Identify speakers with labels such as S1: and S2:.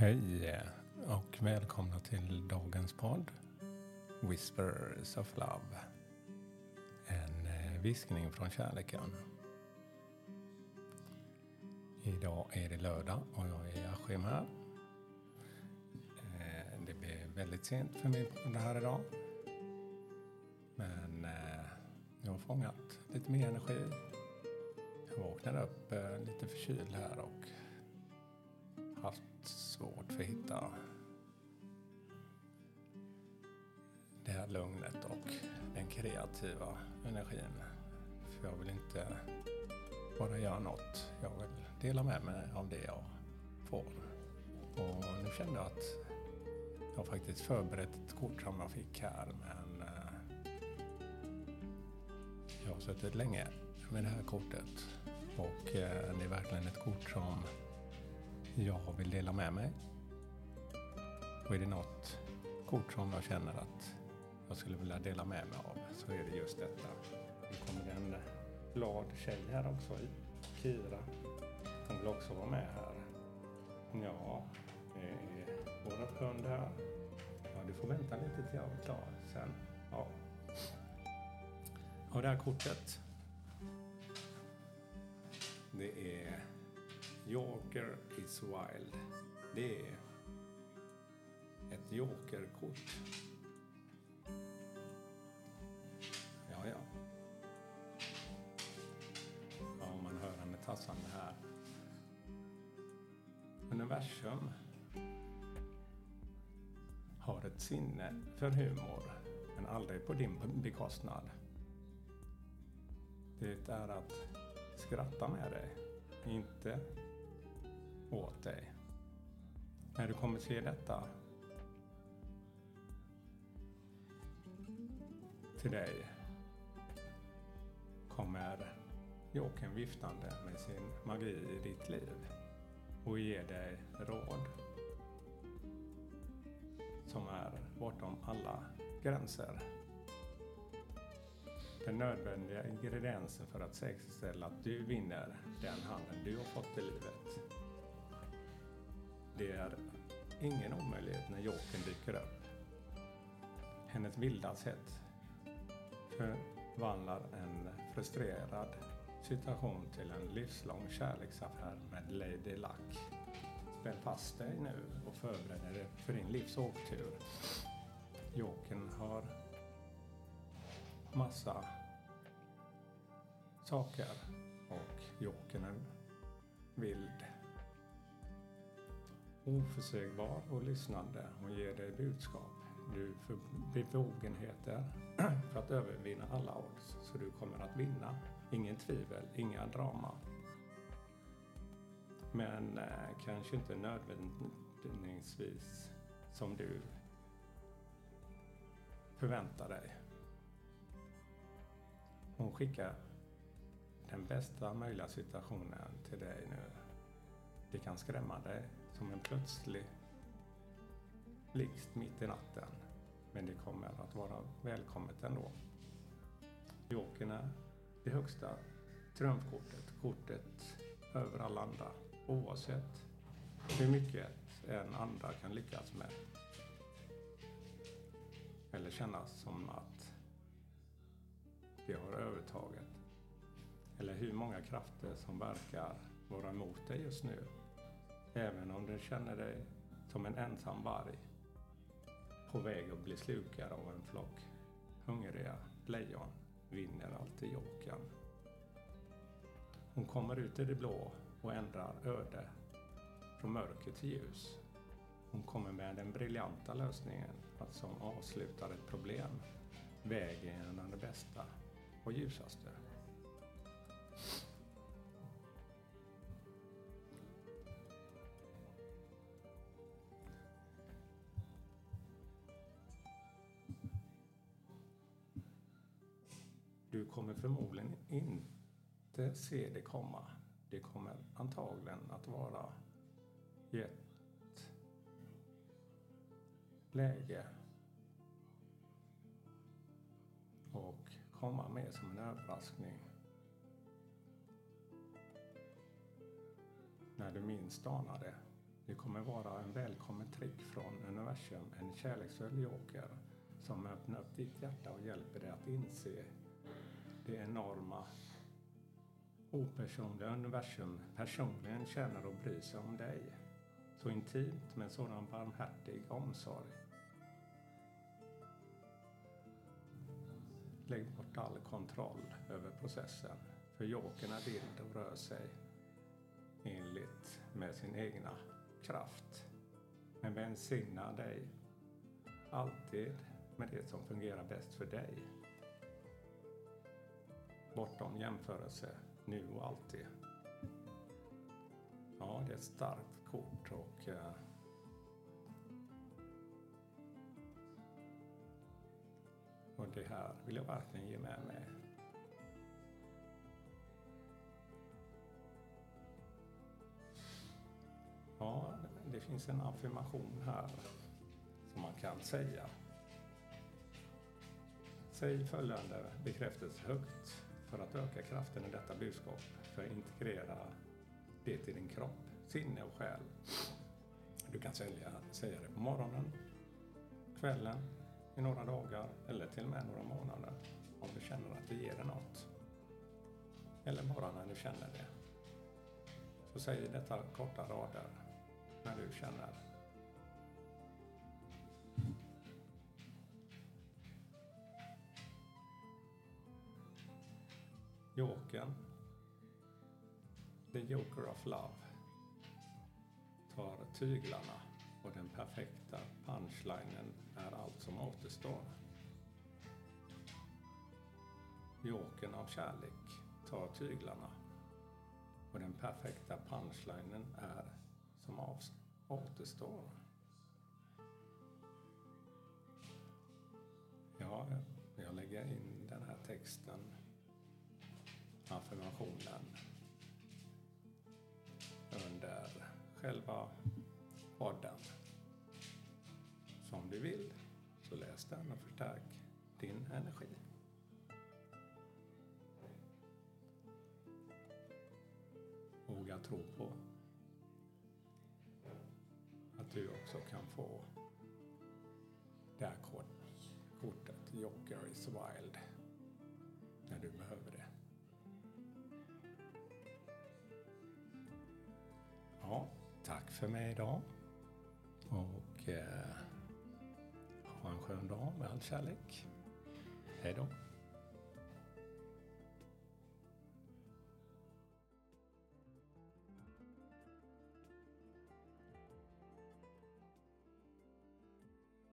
S1: Hej och välkomna till dagens podd Whispers of Love. En eh, viskning från kärleken. Idag är det lördag och jag är Askim här. Eh, det blir väldigt sent för mig på det här idag. Men eh, jag har fångat lite mer energi. Jag vaknade upp lite förkyld här och svårt för att hitta det här lugnet och den kreativa energin. För jag vill inte bara göra något. Jag vill dela med mig av det jag får. Och nu kände jag att jag faktiskt förberett ett kort som jag fick här men eh, jag har suttit länge med det här kortet och eh, det är verkligen ett kort som jag vill dela med mig. Och är det något kort som jag känner att jag skulle vilja dela med mig av så är det just detta. Nu kommer en glad tjej här också Kira. Hon vill också vara med här. Ja, det är vår hund här. Ja, du får vänta lite till jag är klar sen. Ja. Och det här kortet. Det är Joker is wild. Det är ett jokerkort. Ja, ja. Ja, man hör henne tassande här. Universum har ett sinne för humor, men aldrig på din bekostnad. Det är att skratta med dig, inte åt dig. När du kommer se detta till dig kommer Jokern viftande med sin magi i ditt liv och ger dig råd som är bortom alla gränser. Den nödvändiga ingrediensen för att säkerställa att du vinner den handen du har fått i livet. Det är ingen omöjlighet när Jokern dyker upp. Hennes vilda sätt förvandlar en frustrerad situation till en livslång kärleksaffär med Lady Luck. Spänn fast dig nu och förbered dig för din livs åktur. Jokern har massa saker och Jokern är vild oförsägbar och lyssnande Hon ger dig budskap. Du får befogenheter för att övervinna alla odds, så du kommer att vinna. Ingen tvivel, inga drama. Men eh, kanske inte nödvändigtvis som du förväntar dig. Hon skickar den bästa möjliga situationen till dig nu. Det kan skrämma dig som en plötslig blixt mitt i natten. Men det kommer att vara välkommet ändå. Jokern är det högsta trumfkortet, kortet över alla andra. Oavsett hur mycket en andra kan lyckas med. Eller kännas som att det har övertaget. Eller hur många krafter som verkar vara emot dig just nu. Även om du känner dig som en ensam varg på väg att bli slukad av en flock hungriga lejon vinner alltid Jokern. Hon kommer ut i det blå och ändrar öde från mörker till ljus. Hon kommer med den briljanta lösningen att som avslutar ett problem vägen är det bästa och ljusaste. Kommer förmodligen inte se det komma. Det kommer antagligen att vara i ett läge och komma med som en överraskning. När du minst anar det. Det kommer vara en välkommen trick från universum, en kärleksfull joker som öppnar upp ditt hjärta och hjälper dig att inse det enorma opersonliga universum personligen känner och bryr sig om dig. Så intimt med sådan barmhärtig omsorg. Lägg bort all kontroll över processen. För jokern är vild och rör sig enligt med sin egna kraft. Men välsigna dig alltid med det som fungerar bäst för dig. Bortom jämförelse, nu och alltid. Ja, det är ett starkt kort och eh, och det här vill jag verkligen ge med mig. Ja, det finns en affirmation här som man kan säga. Säg följande bekräftelse högt för att öka kraften i detta budskap, för att integrera det i din kropp, sinne och själ. Du kan säga, säga det på morgonen, kvällen, i några dagar eller till och med några månader om du känner att det ger dig något. Eller bara när du känner det. Så säg detta korta rader när du känner Jokern, the Joker of Love, tar tyglarna och den perfekta punchlinen är allt som återstår. Jokern av kärlek tar tyglarna och den perfekta punchlinen är som återstår. Ja, jag lägger in den här texten, affirmationen, under själva podden. Så om du vill, så läs den och förstärk din energi. Våga tro på att du också kan få det här kortet, Joker is wild, tack för mig idag. Och eh, ha en skön dag med all kärlek. Hej då.